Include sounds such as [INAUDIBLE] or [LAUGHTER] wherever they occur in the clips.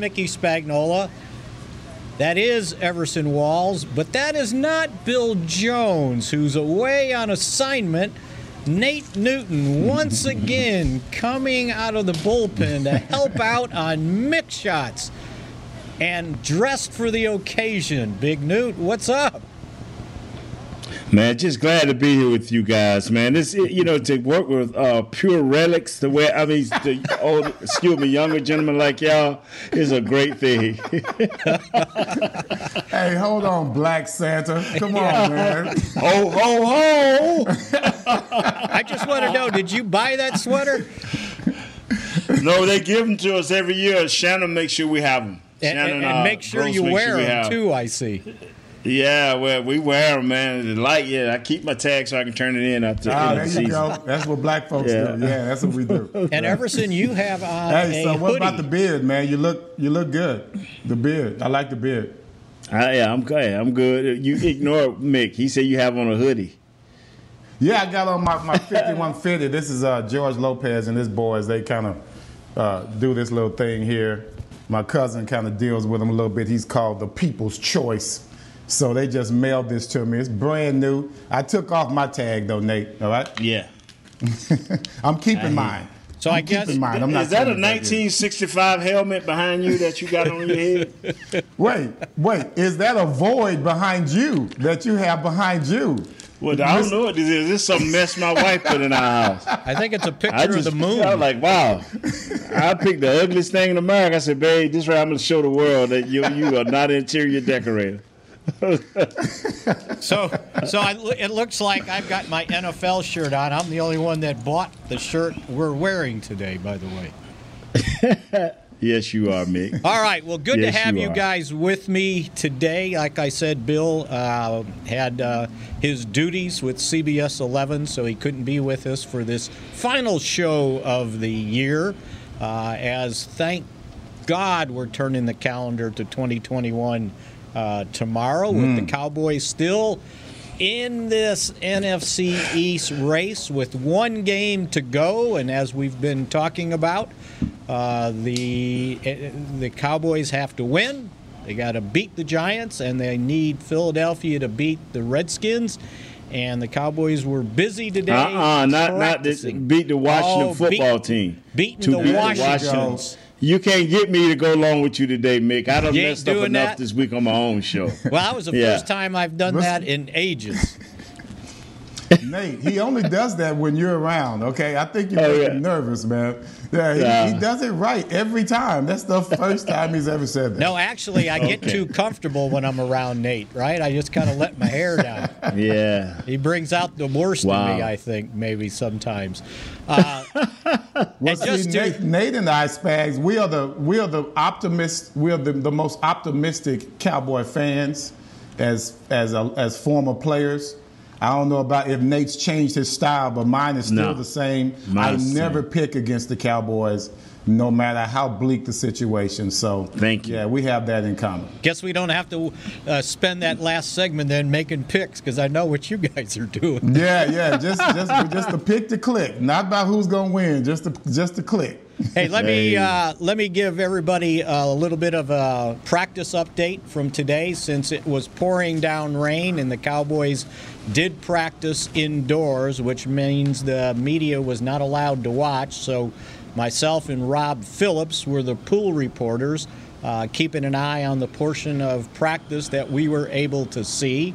Mickey Spagnola. That is Everson Walls, but that is not Bill Jones, who's away on assignment. Nate Newton once [LAUGHS] again coming out of the bullpen to help [LAUGHS] out on Mick Shots and dressed for the occasion. Big Newt, what's up? Man, just glad to be here with you guys, man. This, you know, to work with uh, pure relics, the way I mean, the old, excuse me, younger gentlemen like y'all is a great thing. [LAUGHS] hey, hold on, Black Santa. Come on, man. ho, ho, ho. I just want to know, did you buy that sweater? No, they give them to us every year. Shannon makes sure we have them. And, Shannon, and, and uh, make sure Gross you wear sure them have too. I see. Yeah, well, we wear them, man. The light, yeah. I keep my tag so I can turn it in after Ah, the there you season. go. That's what black folks Yeah. do. Yeah, that's what we do. [LAUGHS] And Everson, you have on Hey, a so what hoodie. about the beard, man? You look, you look good. The beard. I like the beard. Ah, yeah, I'm good. I'm good. You ignore Mick. He said you have on a hoodie. Yeah, I got on my, my 5150. [LAUGHS] This is uh, George Lopez and his boys. They kind of uh, do this little thing here. My cousin kind of deals with him a little bit. He's called the People's Choice. So they just mailed this to me. It's brand new. I took off my tag though, Nate. All right. Yeah. [LAUGHS] I'm keeping mine. So I'm I guess- keeping mine. I'm not Is that a sending it 1965 helmet behind you that you got on your head? [LAUGHS] Wait, wait. Is that a void behind you that you have behind you? Well, I don't know what this is. This is some mess my wife put in our house. I think it's a picture I just of the moon. I was like, wow. I picked the ugliest thing in America. I said, babe, this right. I'm gonna show the world that you you are not an interior decorator. So, so I, it looks like I've got my NFL shirt on. I'm the only one that bought the shirt we're wearing today, by the way. [LAUGHS] Yes, you are, Mick. All right. Well, good Yes, to have you you, guys with me today. Like I said, Bill uh, had uh, his duties with CBS 11, so he couldn't be with us for this final show of the year. Uh, as thank God we're turning the calendar to 2021 uh, tomorrow with the Cowboys still in this NFC East race with one game to go, and as we've been talking about, uh, the eh, the Cowboys have to win. They got to beat the Giants, and they need Philadelphia to beat the Redskins. And the Cowboys were busy today. Uh-uh, not not this, beat the Washington Oh, football beat- team. beating To the beat Washingtons. You can't get me to go along with you today, Mick. I done You ain't messed up enough that? this week on my own show. [LAUGHS] Well, that was the Yeah. first time I've done Listen- that in ages. [LAUGHS] Nate, he only does that when you're around, okay? I think you Oh, yeah. nervous, man. Yeah, he, Yeah. he does it right every time. That's the first time he's ever said that. No, actually, I get Okay. too comfortable when I'm around Nate, right? I just kind of let my hair down. [LAUGHS] yeah. He brings out the worst in me, I think, maybe sometimes. Uh, Well, And just see, to- Nate, Nate and I, Spags, we are the we are the optimist. We are the, the most optimistic Cowboy fans as as a, as former players. I don't know about if Nate's changed his style, but mine is still No. the same. I never same. pick against the Cowboys, no matter how bleak the situation. So, Thank you. Yeah, we have that in common. guess we don't have to uh, spend that last segment then making picks because I know what you [LAUGHS] guys are doing. Yeah, yeah, just just just to pick the click, not about who's gonna win, just to just to click. Hey, let me uh, let me give everybody a little bit of a practice update from today, since it was pouring down rain and the Cowboys did practice indoors, which means the media was not allowed to watch. So, myself and Rob Phillips were the pool reporters, uh, keeping an eye on the portion of practice that we were able to see.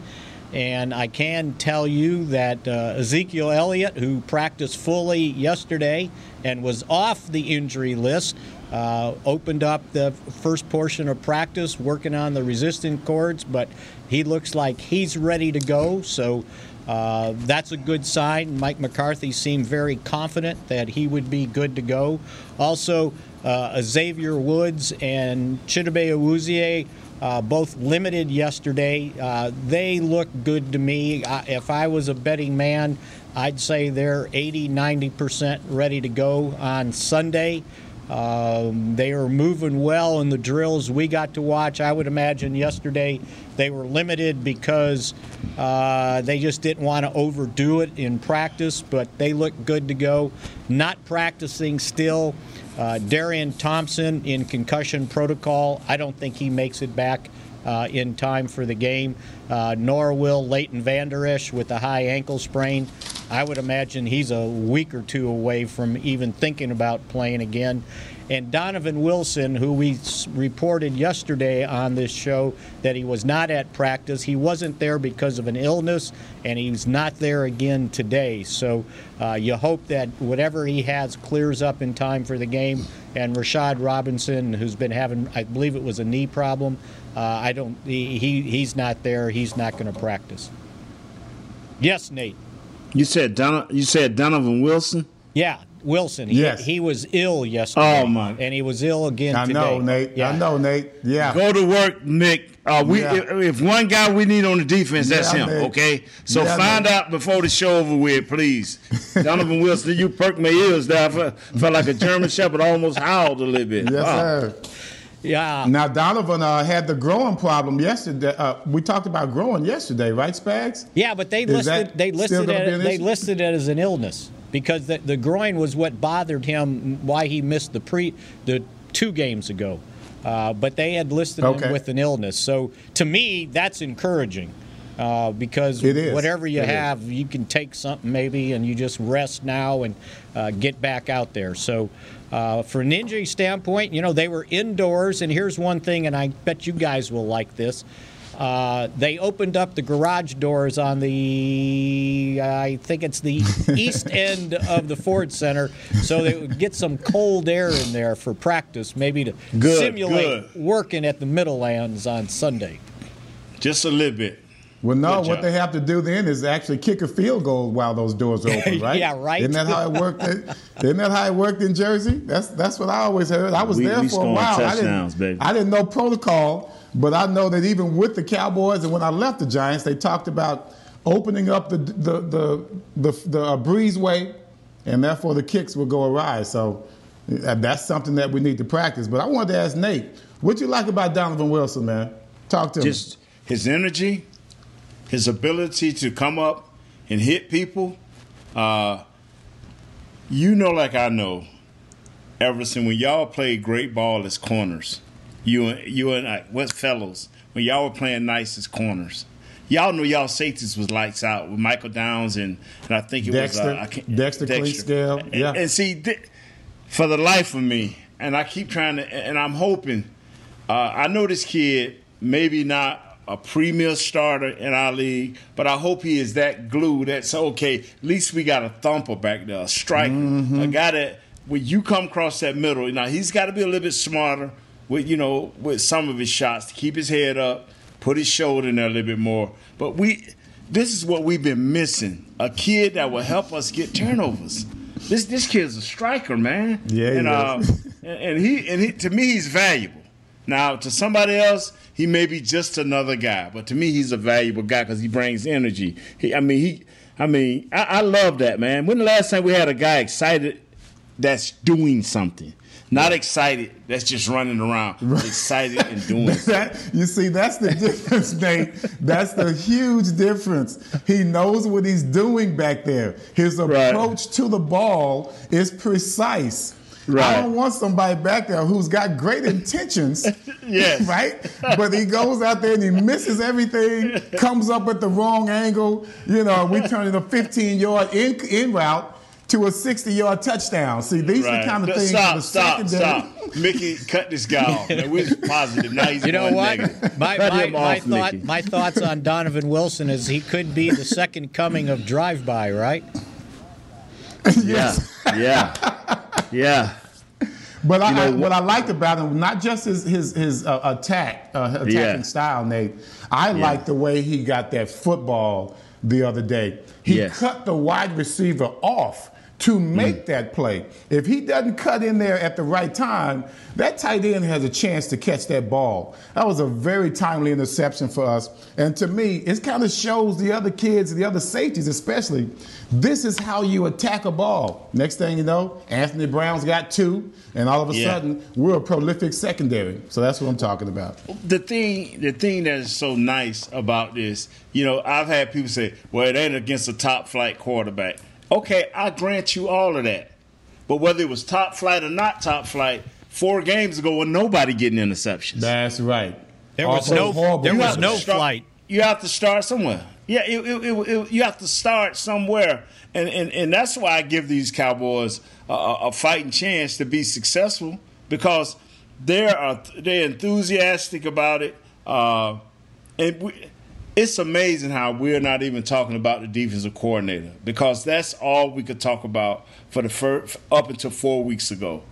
And I can tell you that uh, Ezekiel Elliott, who practiced fully yesterday and was off the injury list, uh, opened up the first portion of practice working on the resistant cords, but he looks like he's ready to go. So uh, that's a good sign. Mike McCarthy seemed very confident that he would be good to go. Also, uh, Xavier Woods and Chidobe Awuzie uh, both limited yesterday. Uh, they look good to me. I, if I was a betting man, I'd say they're 80, 90% ready to go on Sunday. Um, they are moving well in the drills we got to watch. I would imagine yesterday they were limited because uh, they just didn't want to overdo it in practice, but they look good to go. Not practicing still. Uh, Darian Thompson in concussion protocol. I don't think he makes it back uh, in time for the game, uh, nor will Leighton Vander Esch with a high ankle sprain. I would imagine he's a week or two away from even thinking about playing again. And Donovan Wilson, who we reported yesterday on this show that he was not at practice, he wasn't there because of an illness, and he's not there again today. So uh, you hope that whatever he has clears up in time for the game. And Rashard Robinson, who's been having, I believe it was a knee problem, uh, I don't. He, he's not there. He's not going to practice. Yes, Nate. You said Don, You said Donovan Wilson. Yeah, Wilson. He, yes. he was ill yesterday. Oh my! And he was ill again today. I today. know, Nate. Yeah. I know, Nate. Yeah. Go to work, Nick. Uh, we Yeah. if, if one guy we need on the defense, that's Yeah, him. Nick. Okay, so Yeah, find Nick. out before the show over with, please. [LAUGHS] Donovan Wilson, you perked my ears there. I felt, felt like a German Shepherd almost howled a little bit. Yes, Wow. sir. Yeah. Now Donovan uh, had the growing problem yesterday. Uh, we talked about growing yesterday, right, Spags? Yeah, but they Is listed they listed it they listed it as an illness because the, the groin was what bothered him why he missed the pre the two games ago. Uh, but they had listed Okay. him with an illness. So to me, that's encouraging. Uh, because whatever you It is. have, you can take something maybe, and you just rest now and uh, get back out there. So, uh, for an injury standpoint, you know they were indoors, and here's one thing, and I bet you guys will like this. Uh, they opened up the garage doors on the, I think it's the [LAUGHS] east end of the Ford Center, so they would get some cold air in there for practice, maybe to Good, simulate good. working at the Meadowlands on Sunday. Just a little bit. Well, no. What they have to do then is actually kick a field goal while those doors are open, [LAUGHS] right? Yeah, right. Isn't that how it worked? [LAUGHS] Isn't that how it worked in Jersey? That's that's what I always heard. I was We- there we for a while. I didn't, baby. I didn't know protocol, but I know that even with the Cowboys and when I left the Giants, they talked about opening up the the the the, the uh, breezeway, and therefore the kicks will go awry. So uh, that's something that we need to practice. But I wanted to ask Nate, what you like about Donovan Wilson, man? Talk to. Just his energy, his ability to come up and hit people. Uh, you know, like I know, Everson, when y'all played great ball as corners, you and you and I, West Fellows, when y'all were playing nice as corners, y'all know y'all safeties was lights out with Michael Downs and, and I think it Dextor. was uh, Dextor Clinkscale, And- yeah. and, see, th- for the life of me, and I keep trying to, and I'm hoping. Uh, I know this kid, maybe not a premier starter in our league, but I hope he is that glue that's okay. At least we got a thumper back there, a striker, a guy that when you come across that middle, now he's got to be a little bit smarter with you know with some of his shots to keep his head up, put his shoulder in there a little bit more. But we, this is what we've been missing: a kid that will help us get turnovers. This this kid's a striker, man. Yeah, he and, uh, is. and and he and he, to me he's valuable. Now to somebody else, he may be just another guy, but to me he's a valuable guy because he brings energy. He, I mean, he, I mean, I, I love that man. When the last time we had a guy excited that's doing something, not excited that's just running around, excited and doing. [LAUGHS] something. That, you see, that's the difference, Nate. That's the huge difference. He knows what he's doing back there. His Right. approach to the ball is precise. I don't want somebody back there who's got great intentions, [LAUGHS] Yes. [LAUGHS] right? But he goes out there and he misses everything, comes up at the wrong angle. You know, we turn it a 15 yard in, in route to a 60 yard touchdown. See, these are the kind of things stop, stop, secondary. stop. Mickey, cut this guy off. Man, we're positive. Now he's You know what? negative. My, my, my, off, thought, Mickey. my thoughts on Donovan Wilson is he could be the second coming of drive by, right? [LAUGHS] Yeah, yeah, yeah. But I, I, know, what I liked about him, not just his his, his uh, attack uh, attacking Yeah. style, Nate. I liked the way he got that football the other day. He Yes. cut the wide receiver off to make mm. that play. If he doesn't cut in there at the right time, that tight end has a chance to catch that ball. That was a very timely interception for us. And to me, it kind of shows the other kids, the other safeties especially, this is how you attack a ball. Next thing you know, Anthony Brown's got two, and all of a yeah. sudden we're a prolific secondary. So that's what I'm talking about. The thing, the thing that is so nice about this, you know, I've had people say, "Well, it ain't against a top flight quarterback." Okay, I grant you all of that. But whether it was top flight or not top flight, four games ago, when nobody getting interceptions. That's right. There was also no. Horrible. There was no start, flight. You have to start somewhere. Yeah, it, it, it, you have to start somewhere, and, and and that's why I give these Cowboys a, a fighting chance to be successful because they're they're enthusiastic about it, uh, and we, it's amazing how we're not even talking about the defensive coordinator because that's all we could talk about for the first, up until four weeks ago.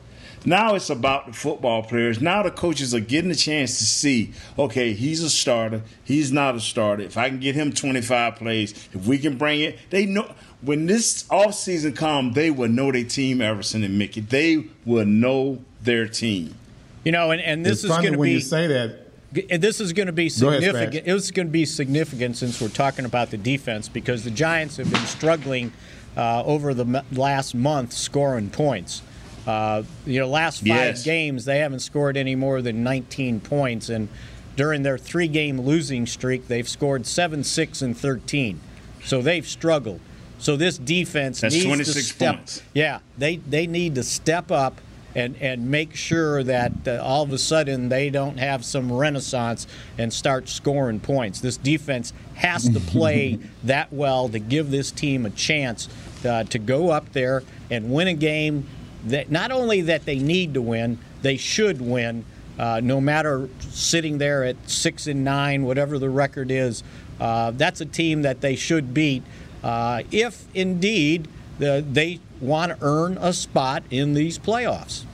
Now it's about the football players. Now the coaches are getting a chance to see, okay, he's a starter. He's not a starter. If I can get him 25 plays, if we can bring it, they know when this offseason comes, they will know their team, Everson and Mickey. They will know their team. You know, and, and this it's is going to be. when you say that. And this is going to be significant. Ahead, it's going to be significant since we're talking about the defense because the Giants have been struggling uh, over the last month scoring points. Uh, you know, last five yes. games they haven't scored any more than 19 points, and during their three-game losing streak, they've scored seven, six, and 13. So they've struggled. So this defense That's needs to step. Points. Yeah, they they need to step up and and make sure that uh, all of a sudden they don't have some renaissance and start scoring points. This defense has to play [LAUGHS] that well to give this team a chance uh, to go up there and win a game that not only that they need to win, they should win. Uh, no matter sitting there at six and nine, whatever the record is, uh, that's a team that they should beat uh, if indeed the, they want to earn a spot in these playoffs.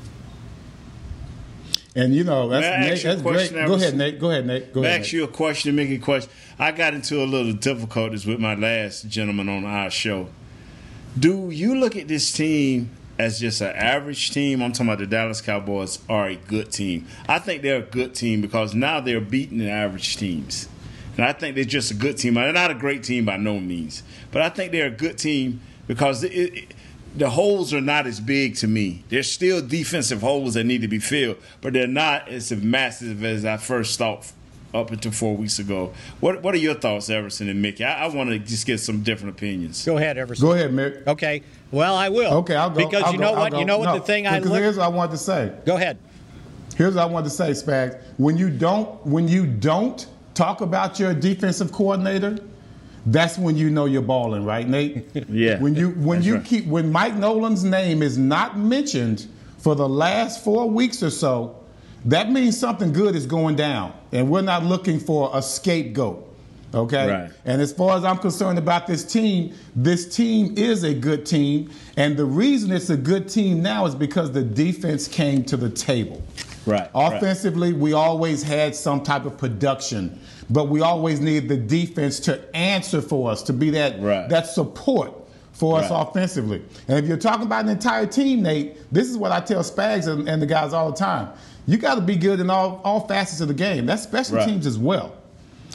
And you know that's, Nate, that's great. Go ahead, Nate. Go ahead, Nate. Go ahead. Ask you a question, make a question. I got into a little difficulties with my last gentleman on our show. Do you look at this team as just an average team, I'm talking about the Dallas Cowboys are a good team. I think they're a good team because now they're beating the average teams. And I think they're just a good team. They're not a great team by no means, but I think they're a good team because it, it, the holes are not as big to me. There's still defensive holes that need to be filled, but they're not as massive as I first thought up until four weeks ago. What What are your thoughts, Everson and Mickey? I, I want to just get some different opinions. Go ahead, Everson. Go ahead, Mick. Okay. Well, I will. Okay, I'll go. Because I'll you know go, what? You know what no, the thing I look. Here's what I wanted to say. Go ahead. Here's what I wanted to say, Spags. When you don't, when you don't talk about your defensive coordinator, that's when you know you're balling, right, Nate? [LAUGHS] yeah. When you when you right. keep when Mike Nolan's name is not mentioned for the last four weeks or so, that means something good is going down, and we're not looking for a scapegoat. Okay. Right. And as far as I'm concerned about this team, this team is a good team, and the reason it's a good team now is because the defense came to the table. Right. Offensively, right. we always had some type of production, but we always need the defense to answer for us, to be that right. that support for us right. offensively. And if you're talking about an entire team, Nate, this is what I tell Spags and, and the guys all the time. You got to be good in all, all facets of the game. That's special right. teams as well.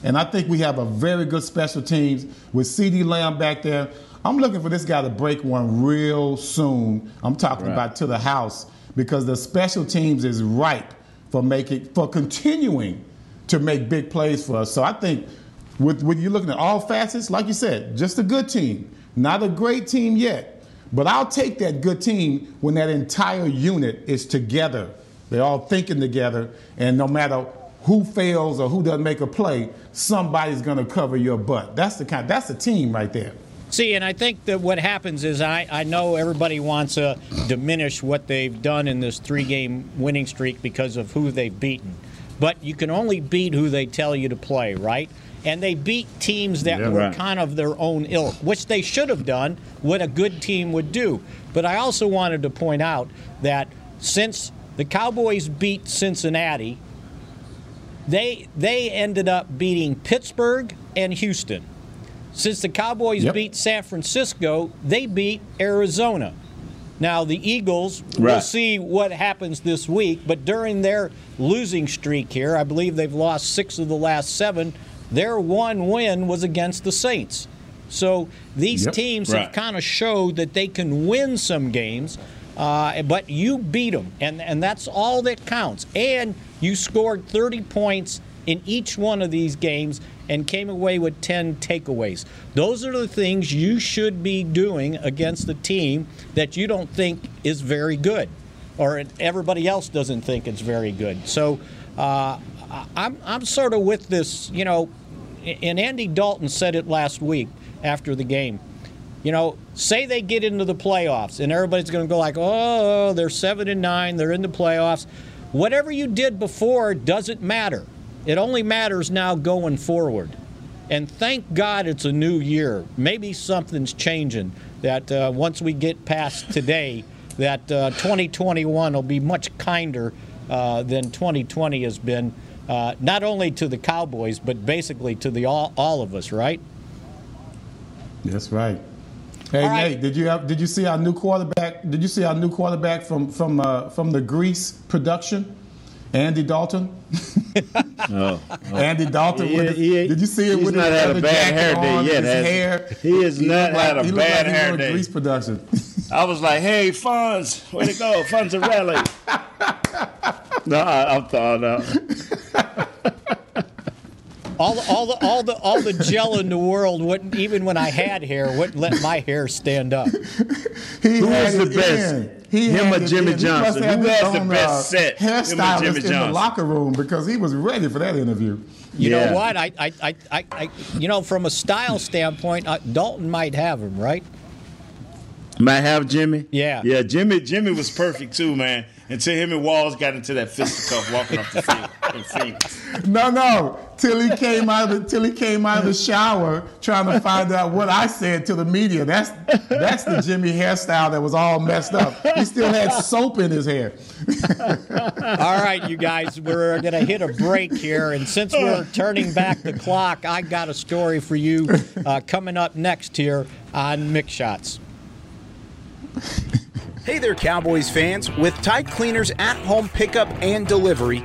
And I think we have a very good special teams with CeeDee Lamb back there. I'm looking for this guy to break one real soon. I'm talking right. about to the house because the special teams is ripe for making for continuing to make big plays for us. So I think with with you looking at all facets, like you said, just a good team, not a great team yet, but I'll take that good team when that entire unit is together. They're all thinking together, and no matter who fails or who doesn't make a play, somebody's going to cover your butt. That's the kind. That's a team right there. See, and I think that what happens is I, I know everybody wants to diminish what they've done in this three game winning streak because of who they've beaten. But you can only beat who they tell you to play, right? And they beat teams that yeah, were right. kind of their own ilk, which they should have done, what a good team would do. But I also wanted to point out that since the Cowboys beat Cincinnati, they they ended up beating Pittsburgh and Houston. Since the Cowboys yep. beat San Francisco, they beat Arizona. Now, the Eagles, we'll see what happens this week, but during their losing streak here, I believe they've lost six of the last seven. Their one win was against the Saints. So these Yep. teams have kind of showed that they can win some games, uh, but you beat them, and, and that's all that counts. And you scored 30 points in each one of these games and came away with 10 takeaways. Those are the things you should be doing against a team that you don't think is very good or everybody else doesn't think it's very good. So uh, I'm, I'm sort of with this, you know, and Andy Dalton said it last week after the game. You know, say they get into the playoffs and everybody's going to go like, "Oh, they're 7 and 9, they're in the playoffs." Whatever you did before doesn't matter. It only matters now going forward. And thank God it's a new year. Maybe something's changing that uh, once we get past today that uh, 2021 will be much kinder uh, than 2020 has been uh, not only to the Cowboys but basically to the all, all of us, right? That's right. Hey right. Nate, did you have, did you see our new quarterback? Did you see our new quarterback from from uh, from the Grease production? Andy Dalton. [LAUGHS] Oh, oh, Andy Dalton. He- with his, he- did you see him he's with not his had a leather bad hair jacket day on, yet, his has he? hair? He has not looked had a he looked bad like he hair was day. Grease production. [LAUGHS] I was like, "Hey, Fonz, way to go, Fonzarelli." [LAUGHS] no, I, I'm thawed uh, out. All the, all the all the all the gel in the world wouldn't even when I had hair wouldn't let my hair stand up. He Who had the best? in. He Him or Jimmy in. He must Johnson? Who has the best set? Him or Hairstylist Jimmy in the Johnson? locker room because he was ready for that interview. You Yeah. know what? I, I, I, I, I you know from a style standpoint, uh, Dalton might have him right. Might have Jimmy. Yeah. Yeah, Jimmy. Jimmy was perfect too, man. Until him and Walls got into that fisticuff walking up the field. in Phoenix. No, no. Till he came out of the, till he came out of the shower trying to find out what I said to the media. That's that's the Jimmy hairstyle that was all messed up. He still had soap in his hair. [LAUGHS] All right, you guys, we're going to hit a break here, and since we're turning back the clock, I got a story for you uh, coming up next here on Mick Shots. Hey there, Cowboys fans. With Tide Cleaners at home pickup and delivery,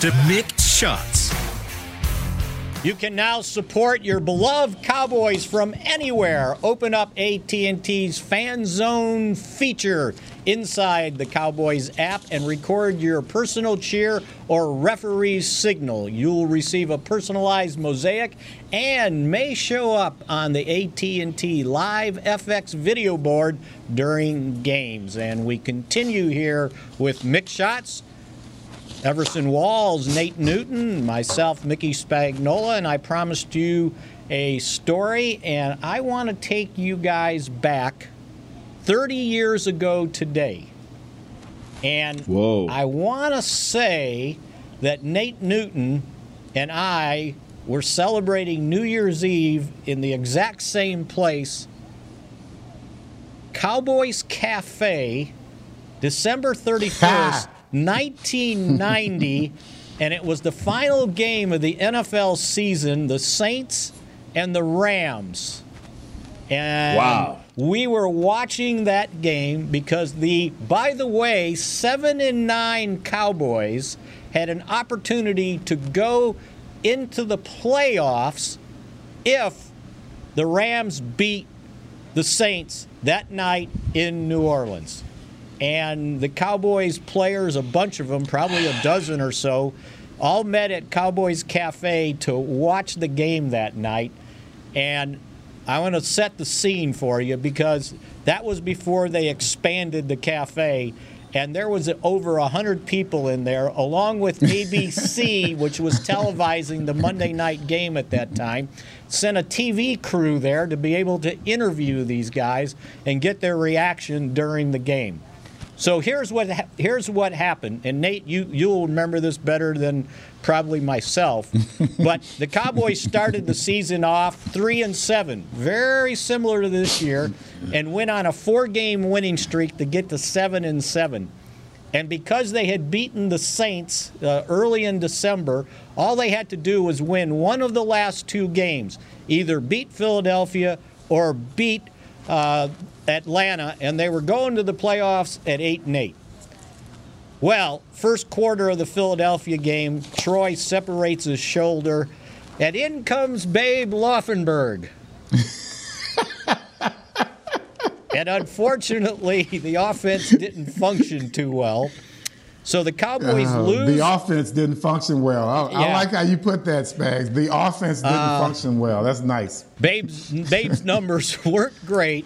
To Mick Shots. You can now support your beloved Cowboys from anywhere. Open up AT&T's Fan Zone feature inside the Cowboys app and record your personal cheer or referee signal. You'll receive a personalized mosaic and may show up on the AT&T Live FX video board during games. And we continue here with Mick Shots. Everson Walls, Nate Newton, myself, Mickey Spagnola, and I promised you a story, and I want to take you guys back 30 years ago today. And Whoa. I want to say that Nate Newton and I were celebrating New Year's Eve in the exact same place Cowboys Cafe, December 31st, 1990. and it was the final game of the NFL season, the Saints and the Rams. And Wow. we were watching that game because the, by the way, seven and nine Cowboys had an opportunity to go into the playoffs if the Rams beat the Saints that night in New Orleans. And the Cowboys players, a bunch of them, probably a dozen or so, all met at Cowboys Cafe to watch the game that night. And I want to set the scene for you because that was before they expanded the cafe. And there was over 100 people in there, along with [LAUGHS] ABC, which was televising the Monday night game at that time. Sent a TV crew there to be able to interview these guys and get their reaction during the game. So here's what ha- here's what happened, and Nate, you you'll remember this better than probably myself. [LAUGHS] but the Cowboys started the season off three and seven, very similar to this year, and went on a four-game winning streak to get to seven and seven. And because they had beaten the Saints uh, early in December, all they had to do was win one of the last two games, either beat Philadelphia or beat uh, Atlanta, and they were going to the playoffs at eight and eight. Well, first quarter of the Philadelphia game, Troy separates his shoulder, and in comes Babe Laufenberg. [LAUGHS] and unfortunately, the offense didn't function too well. So the Cowboys Uh, lose. The offense didn't function well. I, I like how you put that, Spags. The offense didn't Uh, function well. That's nice. Babe's, Babe's [LAUGHS] numbers weren't great.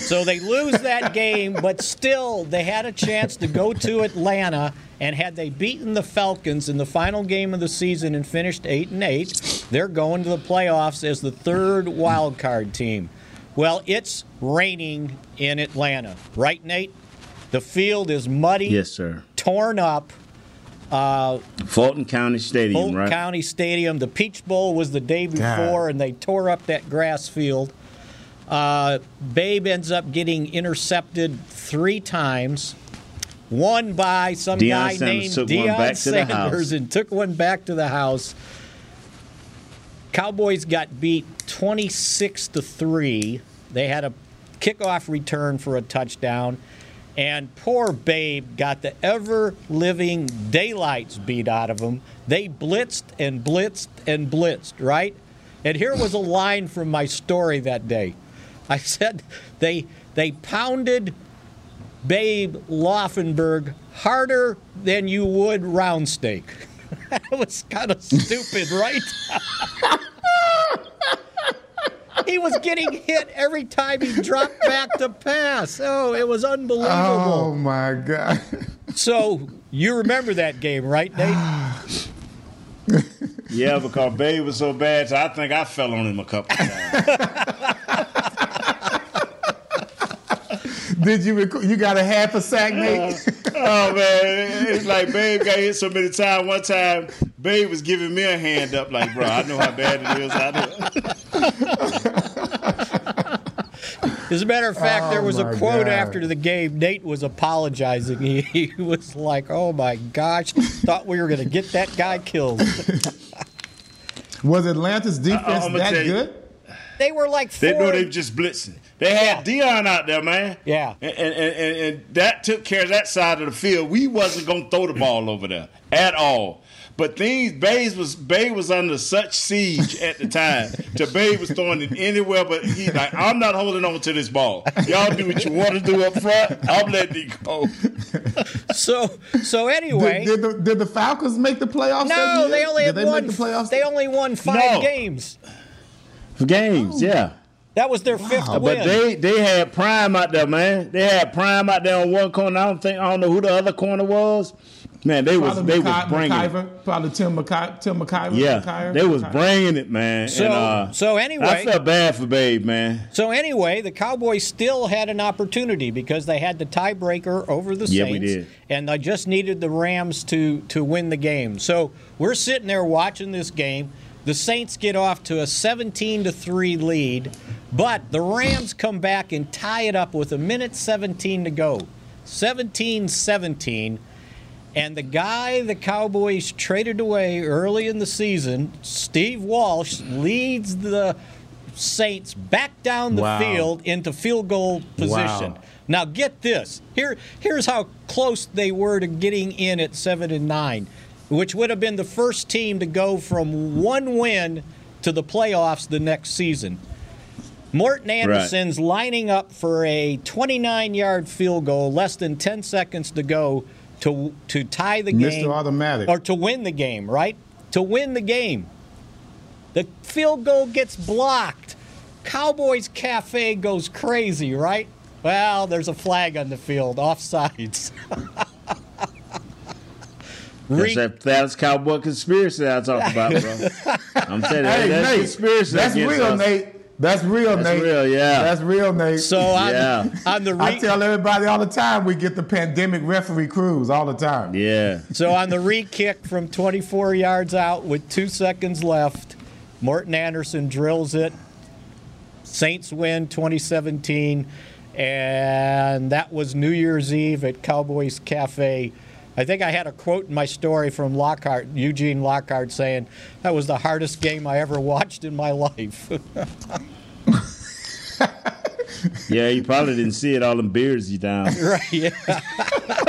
So they lose that game, but still they had a chance to go to Atlanta. And had they beaten the Falcons in the final game of the season and finished eight and eight, they're going to the playoffs as the third wild card team. Well, it's raining in Atlanta, right, Nate? The field is muddy, Yes, sir. Torn up. Fulton County Stadium, Fulton right? County Stadium. The Peach Bowl was the day before, and they tore up that grass field. Uh, Babe ends up getting intercepted three times. One by some Deion guy Sanders named took one Deion back to. Sanders and took one back to the house. Cowboys got beat 26 to 3. They had a kickoff return for a touchdown. And poor Babe got the ever living daylights beat out of him. They blitzed and blitzed and blitzed, right? And here was a line from my story that day. I [LAUGHS] said they they pounded Babe Laufenberg harder than you would round steak. [LAUGHS] that was kind of stupid, right? [LAUGHS] he was getting hit every time he dropped back to pass. Oh, it was unbelievable. Oh my God. So you remember that game, right, Nate? [SIGHS] Yeah, because Babe was so bad, so I think I fell on him a couple times. [LAUGHS] Did you rec- you got a half a sack, Nate? Oh, oh man, it's like Babe got hit so many times. One time, Babe was giving me a hand up, like, bro, I know how bad it is out [LAUGHS] there. As a matter of fact, there Oh, was a quote God. after the game. Nate was apologizing. He, [LAUGHS] he was like, "Oh my gosh, thought we were going to get that guy killed." [LAUGHS] Was Atlanta's uh, uh, defense I'ma that tell you. good? They were like four. They know they were just blitzing. They had Deion out there, man. Yeah. And, and, and, and that took care of that side of the field. We wasn't gonna throw the ball over there at all. But things Bays was Bay was under such siege at the time. to Bay was throwing it anywhere, but he like, I'm not holding on to this ball. Y'all do what you want to do up front. I'm letting it go. so so anyway. Did, did, the, did the Falcons make the playoffs? that no, year? they only did they one. make the playoffs? They only won five No. games. For games, yeah. That was their fifth win. But they they had Prime out there, man. They had Prime out there on one corner. I don't think I don't know who the other corner was. Man, they was Probably they McKi- was bringing it. McIver, probably Tim McKi- Tim McIver. Yeah, McIver, they was McIver. bringing it, man. So- and, uh, so anyway- I felt bad for Babe, man. So anyway, the Cowboys still had an opportunity because they had the tiebreaker over the Yeah, Saints, we did. and they just needed the Rams to to win the game. So we're sitting there watching this game. The Saints get off to a 17 to 3 lead, but the Rams come back and tie it up with a minute 17 to go. 17-17. And the guy the Cowboys traded away early in the season, Steve Walsh, leads the Saints back down the Wow. field into field goal position. Wow. Now get this. Here here's how close they were to getting in at 7 and 9, which would have been the first team to go from one win to the playoffs the next season. Morten Andersen's lining up for a 29-yard field goal, less than 10 seconds to go to to tie the Mr. game Automatic. or to win the game, right? To win the game. The field goal gets blocked. Cowboys Cafe goes crazy, right? Well, there's a flag on the field, offsides. [LAUGHS] That's Re- that Dallas Cowboy conspiracy I talk about, bro. [LAUGHS] I'm telling you, Hey, that's Nate, conspiracy. that's against real, us. Nate. That's real, That's Nate. real, yeah. That's real, Nate. so on, Yeah. on the I tell everybody all the time we get the pandemic referee crews all the time. Yeah. So on the re kick from 24 yards out with two seconds left, Morten Andersen drills it. Saints win 2017, and that was New Year's Eve at Cowboys Cafe. I think I had a quote in my story from Lockhart, Eugene Lockhart, saying that was the hardest game I ever watched in my life. [LAUGHS] Yeah, you probably didn't see it. All them beers you down. [LAUGHS] right? Yeah. [LAUGHS]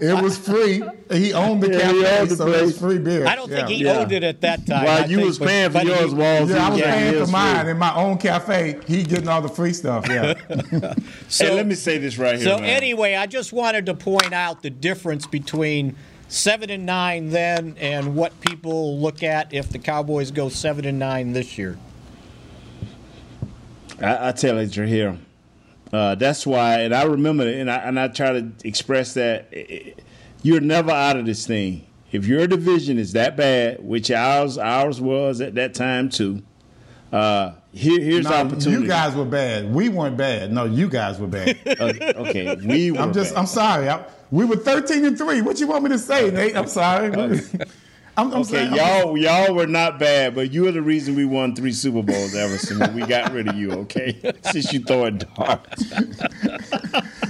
It was free. He owned the Yeah, he cafe, owned the so it was free beer. I don't think he Yeah. owned it at that time. While I you think, was paying for yours, Walls. Yeah, I was he paying for mine free. in my own cafe. He getting all the free stuff. Yeah. [LAUGHS] hey, let me say this right here. So man. anyway, I just wanted to point out the difference between seven and nine then and what people look at if the Cowboys go seven and nine this year. I, I tell it, you're here. Uh, that's why, and I remember, it, and I and I try to express that eh, you're never out of this thing. If your division is that bad, which ours ours was at that time too, uh, here here's No, opportunity. you guys were bad. We weren't bad. No, you guys were bad. [LAUGHS] Uh, okay, we. Were I'm just. bad. I'm sorry. I, we were 13 and three. What you want me to say, Nate? I'm sorry. I'm, I'm Okay, saying, y'all y'all were not bad, but you were the reason we won three Super Bowls, Everson. When we got rid of you, okay? [LAUGHS] Since you throwing darts,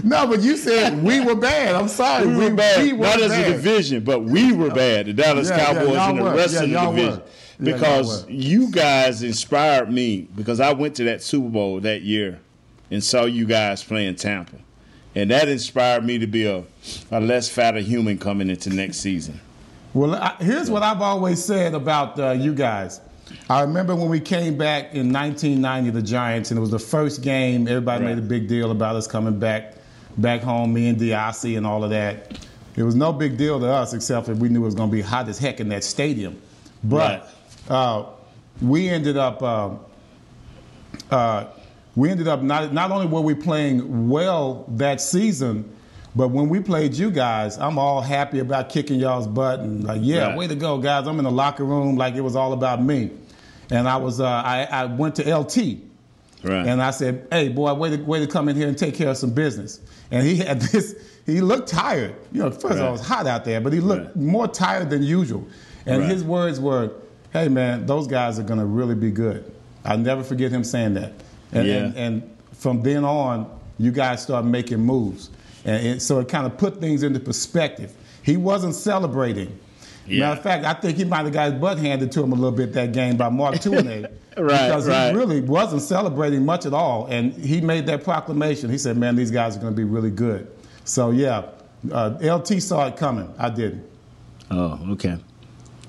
No, but you said we were bad. I'm sorry. we were bad. We were not as a division, but we were bad. The Dallas Yeah, yeah, Cowboys y'all and the were. rest Yeah, of the division. Yeah, because you guys inspired me. Because I went to that Super Bowl that year and saw you guys playing Tampa, and that inspired me to be a, a less fatter human coming into next season. Well, I, here's what I've always said about uh, you guys. I remember when we came back in 1990, the Giants, and it was the first game. Everybody Right. made a big deal about us coming back, back home. Me and Diassi and all of that. It was no big deal to us, except that we knew it was going to be hot as heck in that stadium. But uh, we ended up. Uh, uh, we ended up not not only were we playing well that season, but when we played you guys, I'm all happy about kicking y'all's butt and like, yeah, Right. way to go, guys! I'm in the locker room like it was all about me, and I was uh, I, I went to LT. Right. And I said, "Hey, boy, way to, way to come in here and take care of some business." And he had [LAUGHS] this. He looked tired. You know, first of all, it was hot out there, but he looked Right. more tired than usual. And Right. his words were, "Hey, man, those guys are going to really be good." I'll never forget him saying that. And, Yeah. and, and from then on, you guys start making moves, and it, so it kind of put things into perspective. He wasn't celebrating. Yeah. Matter of fact, I think he might have got his butt handed to him a little bit that game by Mark [LAUGHS] Tuinei. Right, because right. he really wasn't celebrating much at all. And he made that proclamation. He said, man, these guys are going to be really good. So, yeah, uh, LT saw it coming. I didn't. Oh, okay.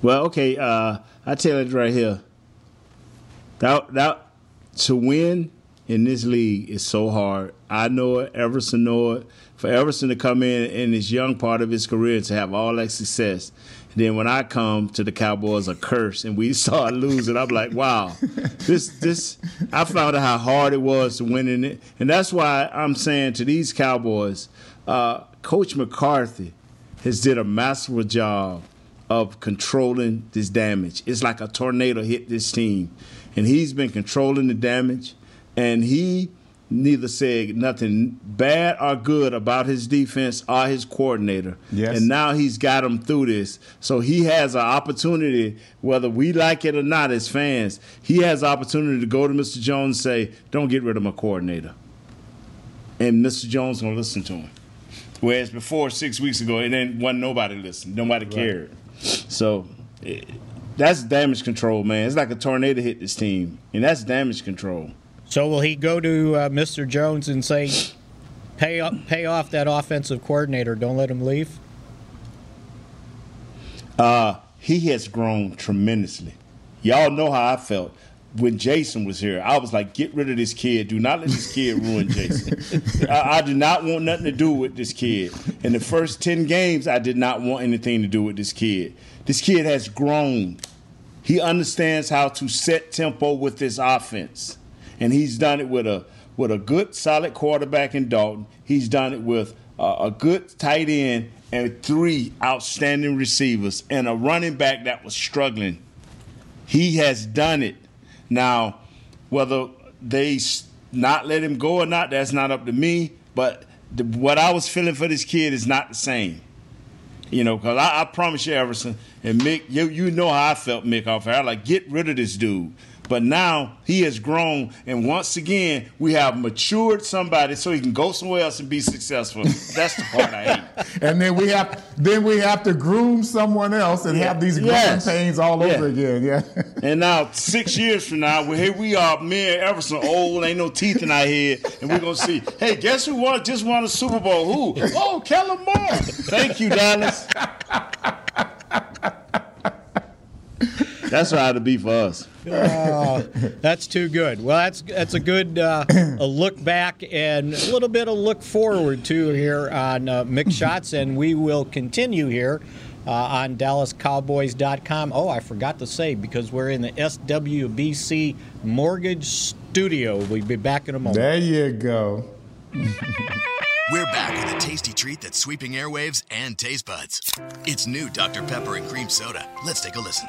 Well, okay. Uh, I tell it right here. That that to win in this league is so hard. I know it. Everson know it. For Everson to come in in this young part of his career to have all that success, and then when I come to the Cowboys a curse and we [LAUGHS] start losing, I'm like, wow, [LAUGHS] this this. I found out how hard it was to win in it, and that's why I'm saying to these Cowboys, uh, Coach McCarthy has did a masterful job of controlling this damage. It's like a tornado hit this team, and he's been controlling the damage, and he neither said nothing bad or good about his defense or his coordinator. Yes. And now he's got him through this. So he has an opportunity, whether we like it or not as fans, he has an opportunity to go to Mr. Jones and say, Don't get rid of my coordinator. And Mr. Jones gonna listen to him. Whereas before six weeks ago, it ain't wasn't nobody listening. Nobody cared. So it, that's damage control, man. It's like a tornado hit this team. And that's damage control. So will he go to uh, Mr. Jones and say, pay up, pay off that offensive coordinator, don't let him leave? Uh, he has grown tremendously. Y'all know how I felt when Jason was here. I was like, get rid of this kid. Do not let this kid ruin Jason. [LAUGHS] I, I do not want nothing to do with this kid. In the first 10 games, I did not want anything to do with this kid. This kid has grown. He understands how to set tempo with this offense. And he's done it with a with a good solid quarterback in Dalton. He's done it with uh, a good tight end and three outstanding receivers and a running back that was struggling. He has done it. Now, whether they not let him go or not, that's not up to me. But the, what I was feeling for this kid is not the same. You know, because I, I promise you, Everson and Mick, you, you know how I felt, Mick, off air. Like, get rid of this dude. But now he has grown, and once again, we have matured somebody so he can go somewhere else and be successful. That's the part I hate. [LAUGHS] And then we have then we have to groom someone else and Yeah. have these growing Yes. pains all Yeah. over again. Yeah. [LAUGHS] And now, six years from now, well, here we are, me and Everson, old, ain't no teeth in our head, and we're gonna see. Hey, guess who won? Just won a Super Bowl? Who? Oh, Kellen Moore. Thank you, Dallas. [LAUGHS] That's how it'll be for us. Oh, that's too good. Well, that's that's a good uh, a look back and a little bit of look forward too here on uh, Mick Shots, and we will continue here uh, on DallasCowboys.com. Oh, I forgot to say because we're in the SWBC Mortgage Studio. We'll be back in a moment. There you go. We're back with a tasty treat that's sweeping airwaves and taste buds. It's new Dr. Pepper and Cream Soda. Let's take a listen.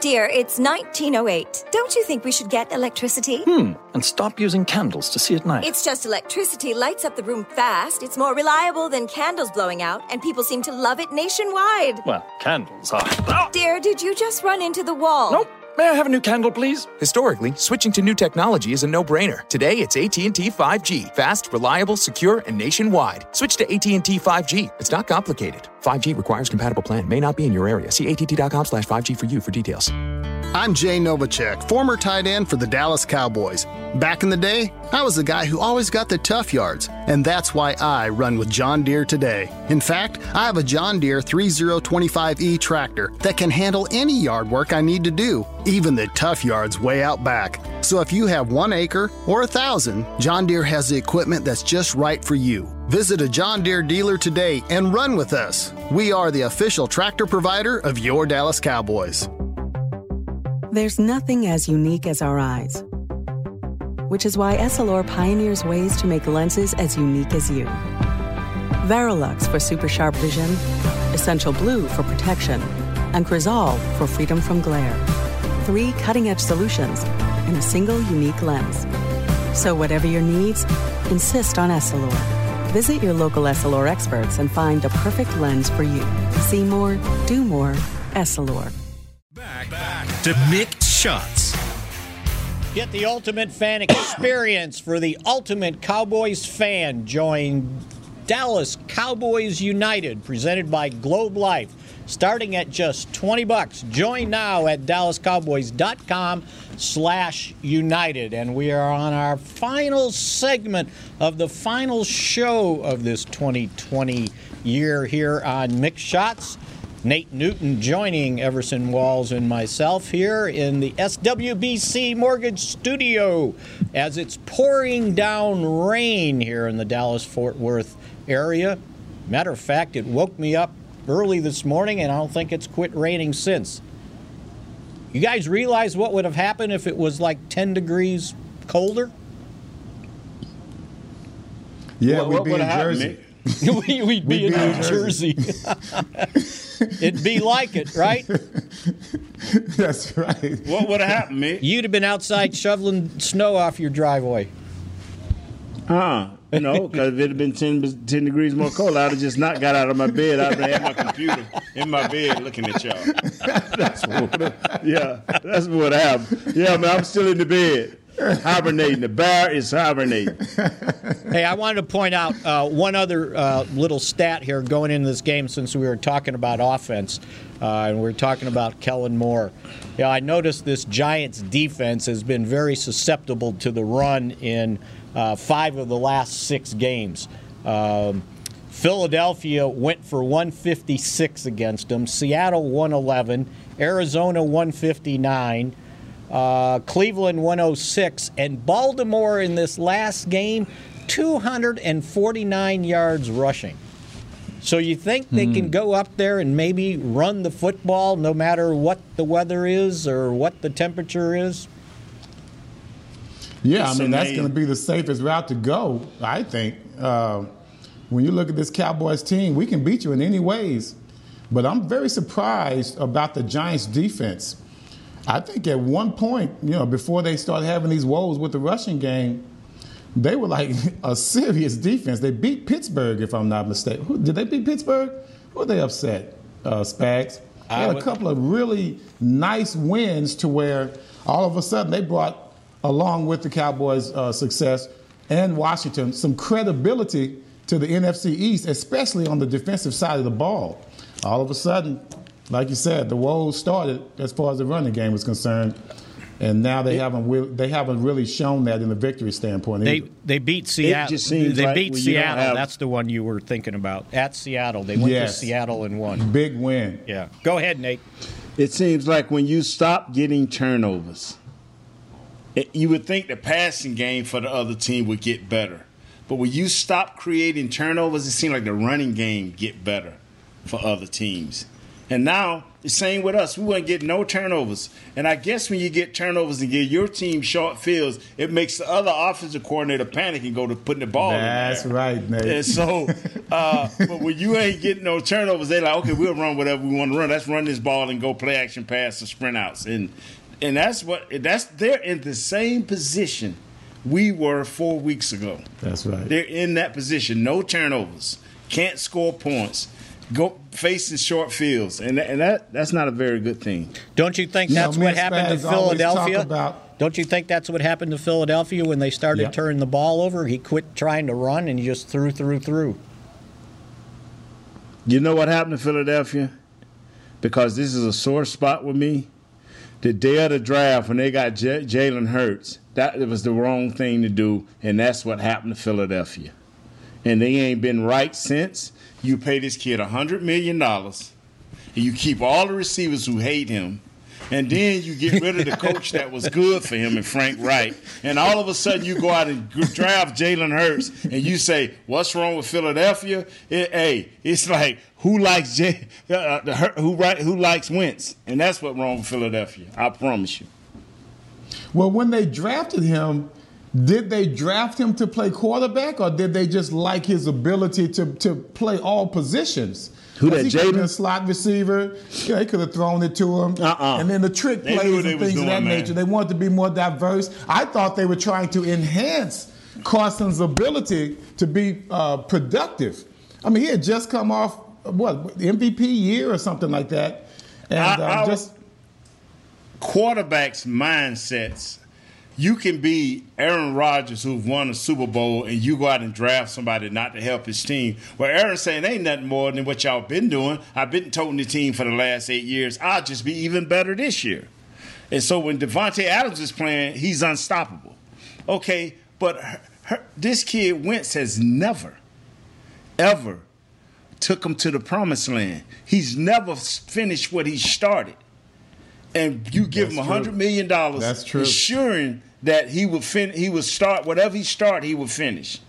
Dear, it's 1908. Don't you think we should get electricity? Hmm, and stop using candles to see at night. It's just electricity lights up the room fast. It's more reliable than candles blowing out, and people seem to love it nationwide. well, candles are. Ah! Dear, did you just run into the wall? Nope. May I have a new candle, please? Historically, switching to new technology is a no-brainer. Today, it's AT&T 5G. Fast, reliable, secure, and nationwide. Switch to AT&T 5G. It's not complicated. 5G requires compatible plan. May not be in your area. See att.com slash 5G for you for details. I'm Jay Novacek, former tight end for the Dallas Cowboys. Back in the day, I was the guy who always got the tough yards, and that's why I run with John Deere today. In fact, I have a John Deere 3025E tractor that can handle any yard work I need to do, even the tough yards way out back. So if you have one acre or a thousand, John Deere has the equipment that's just right for you. Visit a John Deere dealer today and run with us. We are the official tractor provider of your Dallas Cowboys. There's nothing as unique as our eyes, which is why Essilor pioneers ways to make lenses as unique as you. Varilux for super sharp vision, Essential Blue for protection, and Crizal for freedom from glare. Three cutting edge solutions in a single unique lens. So, whatever your needs, insist on Essilor. Visit your local Essilor experts and find the perfect lens for you. See more, do more, Essilor. Back, back to Mick Shots. Get the ultimate fan [COUGHS] experience for the ultimate Cowboys fan. Join Dallas Cowboys United, presented by Globe Life, starting at just 20 bucks. Join now at dallascowboys.com slash united. And we are on our final segment of the final show of this 2020 year here on Mick Shots. Nate Newton joining Everson Walls and myself here in the SWBC Mortgage Studio as it's pouring down rain here in the Dallas Fort Worth area. Matter of fact, it woke me up early this morning and I don't think it's quit raining since. You guys realize what would have happened if it was like 10 degrees colder? Yeah, What- we'd what be would in have happened, Jersey. [LAUGHS] we, we'd be in New Jersey. [LAUGHS] It'd be like it, right? [LAUGHS] That's right. What would have happened, Mick? You'd have been outside shoveling snow off your driveway. Huh? No, because if it had been 10, 10 degrees more cold, I'd have just not got out of my bed. I'd have had my computer in my bed looking at y'all. [LAUGHS] That's what. Yeah, that's what happened. Yeah, man, I'm still in the bed, hibernating. The bear is hibernating. Hey, I wanted to point out uh, one other uh, little stat here going into this game since we were talking about offense uh, and we were talking about Kellen Moore. Yeah, I noticed this Giants defense has been very susceptible to the run in uh, five of the last six games. Um, Philadelphia went for 156 against them. Seattle 111. Arizona 159. Uh, Cleveland 106. And Baltimore in this last game 249 yards rushing. So you think they can go up there and maybe run the football no matter what the weather is or what the temperature is? Yeah, It's I mean that's going to be the safest route to go. I think. Uh, when you look at this Cowboys team, we can beat you in any ways. But I'm very surprised about the Giants' defense. I think at one point, you know, before they started having these woes with the rushing game, they were like [LAUGHS] a serious defense. They beat Pittsburgh, if I'm not mistaken. Who, did they beat Pittsburgh? Who they upset? Uh, Spags. They had a couple of really nice wins to where all of a sudden they brought, along with the Cowboys' uh, success and Washington, some credibility to the NFC East, especially on the defensive side of the ball. All of a sudden, like you said, the woes started as far as the running game was concerned, and now they haven't they haven't really shown that in the victory standpoint. They either. they beat Seattle. just seems They like beat when you don't Seattle. have- That's the one you were thinking about. At Seattle, they went Yes. to Seattle and won. big win. Yeah. Go ahead, Nate. It seems like when you stop getting turnovers, it, you would think the passing game for the other team would get better. But when you stop creating turnovers, it seems like the running game get better for other teams. And now the same with us. We wouldn't get no turnovers. And I guess when you get turnovers and give your team short fields, it makes the other offensive coordinator panic and go to putting the ball That's in there. right, Nate. And so, uh, but when you ain't getting no turnovers, they like, okay, we'll run whatever we want to run. Let's run this ball and go play action pass or sprint outs. And and that's what that's they're in the same position we were four weeks ago. That's right. They're in that position. No turnovers. Can't score points. Go facing short fields, and and that that's not a very good thing. Don't you think You know, that's what Mick happened to Spags always talk Philadelphia? about- Don't you think that's what happened to Philadelphia when they started Yep. turning the ball over? He quit trying to run and he just threw, threw, threw. You know what happened to Philadelphia? Because this is a sore spot with me. The day of the draft, when they got J- Jalen Hurts, that was the wrong thing to do, and that's what happened to Philadelphia. And they ain't been right since. You pay this kid a $100 million, and you keep all the receivers who hate him, and then you get rid of the coach that was good for him and Frank Reich, and all of a sudden you go out and draft Jalen Hurts, and you say, "What's wrong with Philadelphia?" It, hey, it's like who likes J, uh, the, who right, who likes Wentz, and that's what's wrong with Philadelphia. I promise you. Well, when they drafted him, did they draft him to play quarterback, or did they just like his ability to, to play all positions? Who that, he have been a slot receiver. Yeah, they could have thrown it to him. Uh-uh. And then the trick They plays and things of that man. nature. They wanted to be more diverse. I thought they were trying to enhance Carson's ability to be uh, productive. I mean, he had just come off what MVP year or something like that, and I- uh, I- just quarterbacks' mindsets. You can be Aaron Rodgers, who've won a Super Bowl, and you go out and draft somebody not to help his team. Well, Aaron's saying ain't nothing more than what y'all been doing. I've been toting the team for the last eight years. I'll just be even better this year. And so when Davante Adams is playing, he's unstoppable. Okay, but her, her, this kid Wentz has never, ever took him to the promised land. He's never finished what he started. And you give That's him a hundred million dollars, That's true. ensuring that he would fin- he would start whatever he start, he would finish.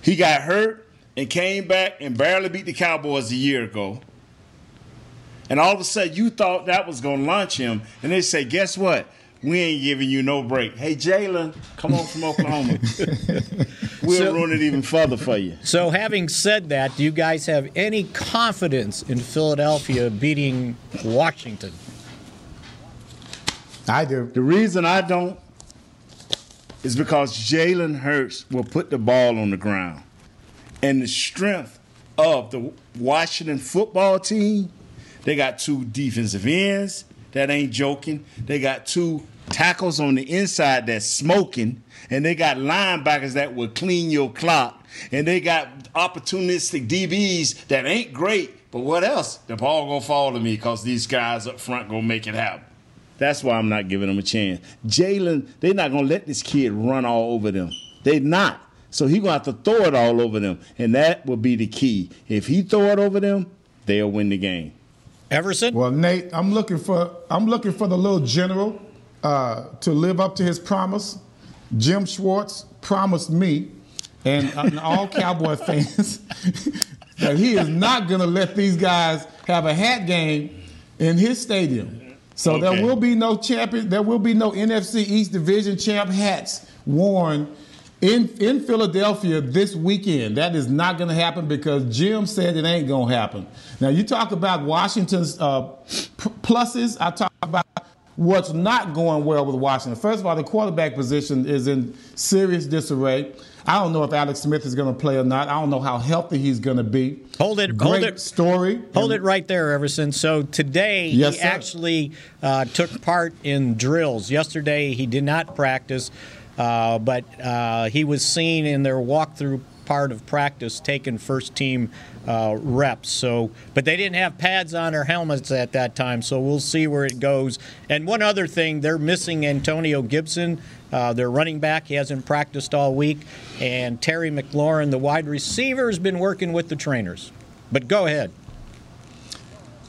He got hurt and came back and barely beat the Cowboys a year ago. And all of a sudden, you thought that was going to launch him, and they say, "Guess what? We ain't giving you no break." Hey, Jalen, come on from Oklahoma. [LAUGHS] we'll So- run it even further for you. So, having said that, do you guys have any confidence in Philadelphia beating Washington? I do. The reason I don't is because Jalen Hurts will put the ball on the ground. And the strength of the Washington football team, they got two defensive ends that ain't joking. They got two tackles on the inside that's smoking. And they got linebackers that will clean your clock. And they got opportunistic DBs that ain't great. But what else? The ball gonna fall to me because these guys up front gonna make it happen. That's why I'm not giving them a chance. Jalen, they're not gonna let this kid run all over them. They're not. So he gonna have to throw it all over them, and that will be the key. If he throw it over them, they'll win the game. Everson? Well, Nate, I'm looking for I'm looking for the little general uh, to live up to his promise. Jim Schwartz promised me and, and [LAUGHS] all Cowboy fans [LAUGHS] that he is not going to let these guys have a hat game in his stadium. So Okay. there will be no champion. There will be no NFC East Division champ hats worn in in Philadelphia this weekend. That is not going to happen because Jim said it ain't going to happen. Now you talk about Washington's uh, pluses. I talk about what's not going well with Washington. First of all, the quarterback position is in serious disarray. I don't know if Alex Smith is going to play or not. I don't know how healthy he's going to be. Hold it. Great hold it. story. Hold it right there, Everson. So today Yes, he sir. actually uh, took part in drills. Yesterday he did not practice, uh, but uh, he was seen in their walkthrough part of practice taking first team uh, reps. So, but they didn't have pads on or helmets at that time. So we'll see where it goes. And one other thing, they're missing Antonio Gibson. Uh, their running back, he hasn't practiced all week, and Terry McLaurin, the wide receiver, has been working with the trainers. But go ahead.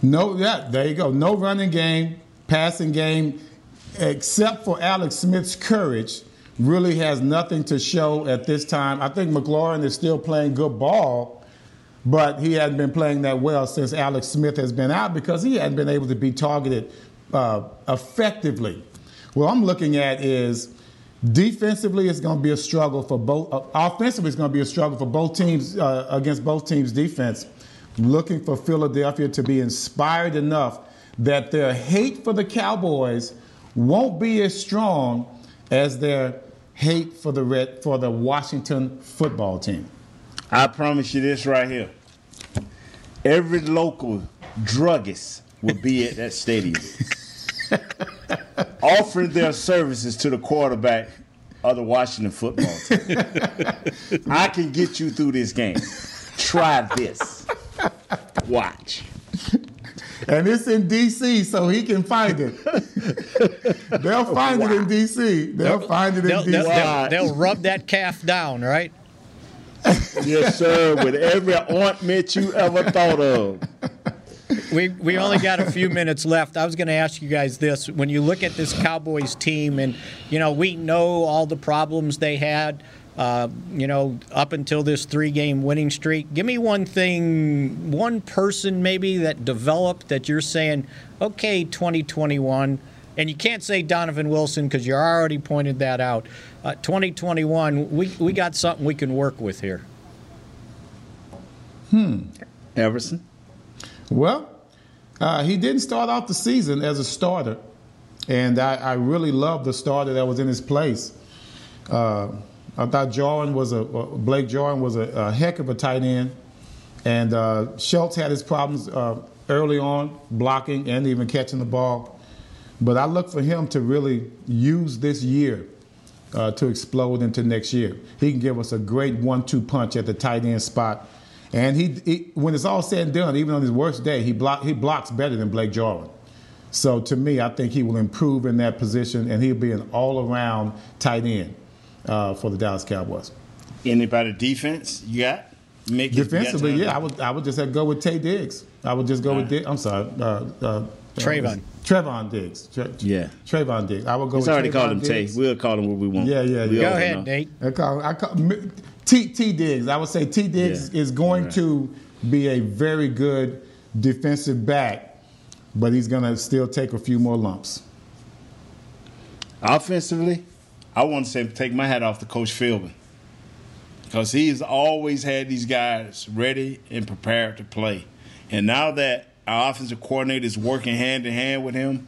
No, yeah, there you go. No running game, passing game, except for Alex Smith's courage, really has nothing to show at this time. I think McLaurin is still playing good ball, but he hasn't been playing that well since Alex Smith has been out because he hadn't been able to be targeted uh, effectively. What I'm looking at is defensively, it's going to be a struggle for both. Uh, offensively, it's going to be a struggle for both teams uh, against both teams' defense. Looking for Philadelphia to be inspired enough that their hate for the Cowboys won't be as strong as their hate for the red for the Washington football team. I promise you this right here. Every local druggist will be at that stadium [LAUGHS] offering their services to the quarterback of the Washington football team. [LAUGHS] I can get you through this game. Try this. Watch. And it's in D.C., so he can find it. [LAUGHS] They'll find it in D.C. They'll find it in They'll, D.C. they'll- they'll- they'll rub that calf down, right? Yes, sir. With every ointment you ever thought of. We we only got a few minutes left. I was going to ask you guys this: when you look at this Cowboys team, and you know we know all the problems they had, uh, you know, up until this three-game winning streak. Give me one thing, one person maybe that developed that you're saying, okay, 2021. And you can't say Donovan Wilson because you already pointed that out. Uh, 2021, we, we got something we can work with here. Hmm. Everson? Well, uh, he didn't start off the season as a starter, and I, I really love the starter that was in his place. I thought Jarwin was a uh, Blake Jarwin was a, a heck of a tight end, and uh, Schultz had his problems uh, early on blocking and even catching the ball. But I look for him to really use this year uh, to explode into next year. He can give us a great one-two punch at the tight end spot. And he, he, when it's all said and done, even on his worst day, he block, he blocks better than Blake Jarwin. So to me, I think he will improve in that position, and he'll be an all-around tight end uh, for the Dallas Cowboys. Anybody defense you got? Mick, if you got Defensively, yeah, I would I would just have go with Tay Diggs. I would just go with Diggs. I'm sorry, uh, uh, Trevon. Trevon Diggs. Tra- Yeah. Trevon Diggs. I would go He's with already Trevon called him Tay. We'll call him what we want. Yeah, yeah, yeah. Go ahead, know. Nate. I call, I call T T Diggs. I would say T Diggs Yeah. is going Right. to be a very good defensive back, but he's going to still take a few more lumps. Offensively, I want to say take my hat off to Coach Philbin because he's always had these guys ready and prepared to play. And now that our offensive coordinator is working hand in hand with him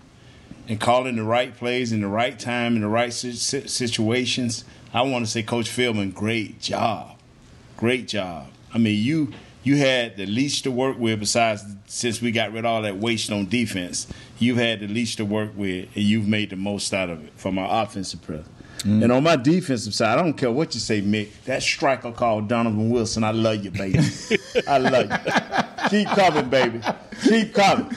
and calling the right plays in the right time in the right si- si- situations, I want to say Coach Philbin, great job, great job. I mean, you you had the least to work with besides since we got rid of all that waste on defense. You've had the least to work with, and you've made the most out of it from our offensive presence. And on my defensive side, I don't care what you say, Mick. That striker called Donovan Wilson, I love you, baby. [LAUGHS] I love you. Keep coming, baby. Keep coming.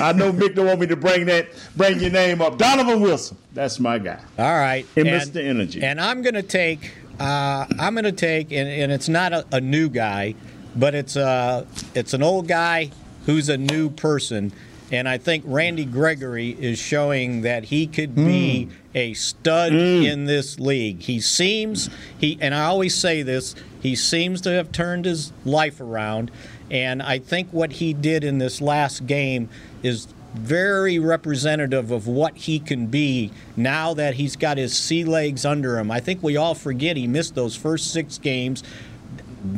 I know Mick don't want me to bring that, bring your name up. Donovan Wilson, that's my guy. All right. And and, Mr. Energy. And I'm going to take, uh, I'm to take, and, and it's not a, a new guy, but it's a, it's an old guy who's a new person. And I think Randy Gregory is showing that he could be hmm. a stud hmm. in this league. He seems he, and I always say this, he seems to have turned his life around. And I think what he did in this last game is very representative of what he can be now that he's got his sea legs under him. I think we all forget he missed those first six games,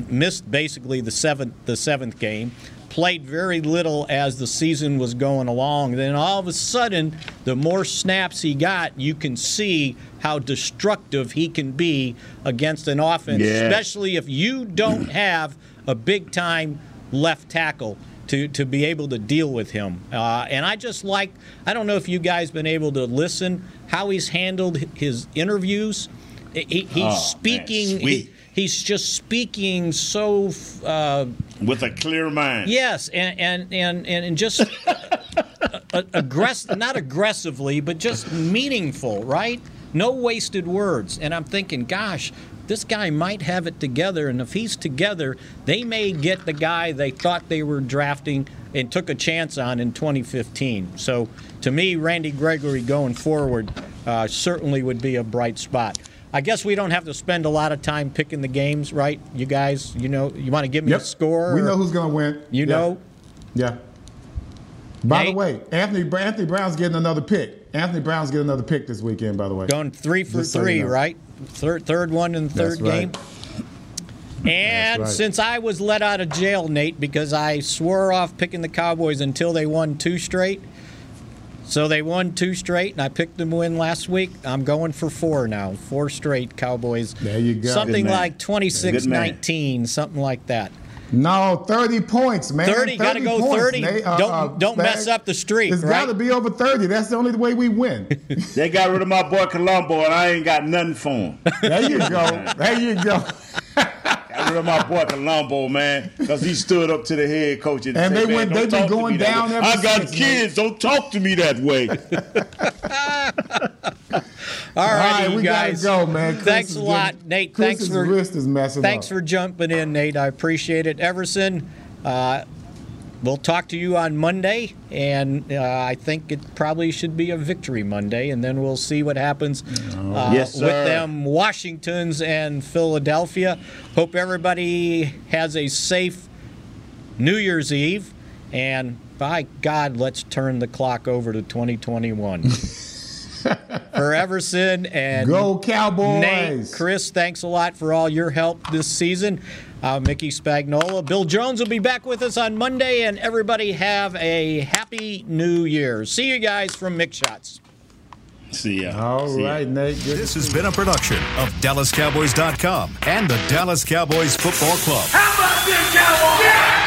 missed basically the seventh the seventh game, played very little as the season was going along. Then all of a sudden, the more snaps he got, you can see how destructive he can be against an offense, Yeah. especially if you don't [CLEARS THROAT] have a big time left tackle to, to be able to deal with him. Uh, and I just like, I don't know if you guys been able to listen how he's handled his interviews. He, he's Oh, man, speaking, sweet. He- he's just speaking so. Uh, With a clear mind. Yes, and and and and just aggressive, not aggressively, but just meaningful, right? No wasted words. And I'm thinking, gosh, this guy might have it together, and if he's together, they may get the guy they thought they were drafting and took a chance on in 2015. So, to me, Randy Gregory going forward uh, certainly would be a bright spot. I guess we don't have to spend a lot of time picking the games, right? You guys, you know, you want to give me Yep. a score? We know who's going to win. You Yeah. know? Yeah. By Nate? the way, Anthony Anthony Brown's getting another pick. Anthony Brown's getting another pick this weekend. By the way, Going three for Just so you three, know. right? Third, third one in the third right. game. And right. since I was let out of jail, Nate, because I swore off picking the Cowboys until they won two straight. So they won two straight, and I picked them to win last week. I'm going for four now. Four straight Cowboys. There you go. Something like 26 19, something like that. No, 30 points, man. 30, gotta go points, 30. Nate. Uh, Don't- uh, don't mess up the streak, It's right? got to be over 30. That's the only way we win. [LAUGHS] They got rid of my boy Colombo, and I ain't got nothing for him. there you go. [LAUGHS] There you go. [LAUGHS] Got rid of my boy Colombo, man, because he stood up to the head coach and, And said, they went- they've been going down ever I got since, man. kids. Don't talk to me that way. [LAUGHS] All right, right, you we gotta go, man. Chris thanks a lot, getting- Nate. Chris's thanks for wrist is messing Thanks up. for jumping in, Nate. I appreciate it. Everson, uh, we'll talk to you on Monday, and uh, I think it probably should be a victory Monday, and then we'll see what happens uh, Yes, with them Washingtons and Philadelphia. Hope everybody has a safe New Year's Eve, and by God, let's turn the clock over to 2021. [LAUGHS] For Everson and Go Cowboys. Nate, Chris, thanks a lot for all your help this season. Uh, Mickey Spagnola, Bill Jones will be back with us on Monday, and everybody have a happy new year. See you guys from Mick Shots. See ya. All See ya. Nate. This has been a production of DallasCowboys.com and the Dallas Cowboys Football Club. How about this, Cowboys? Yeah!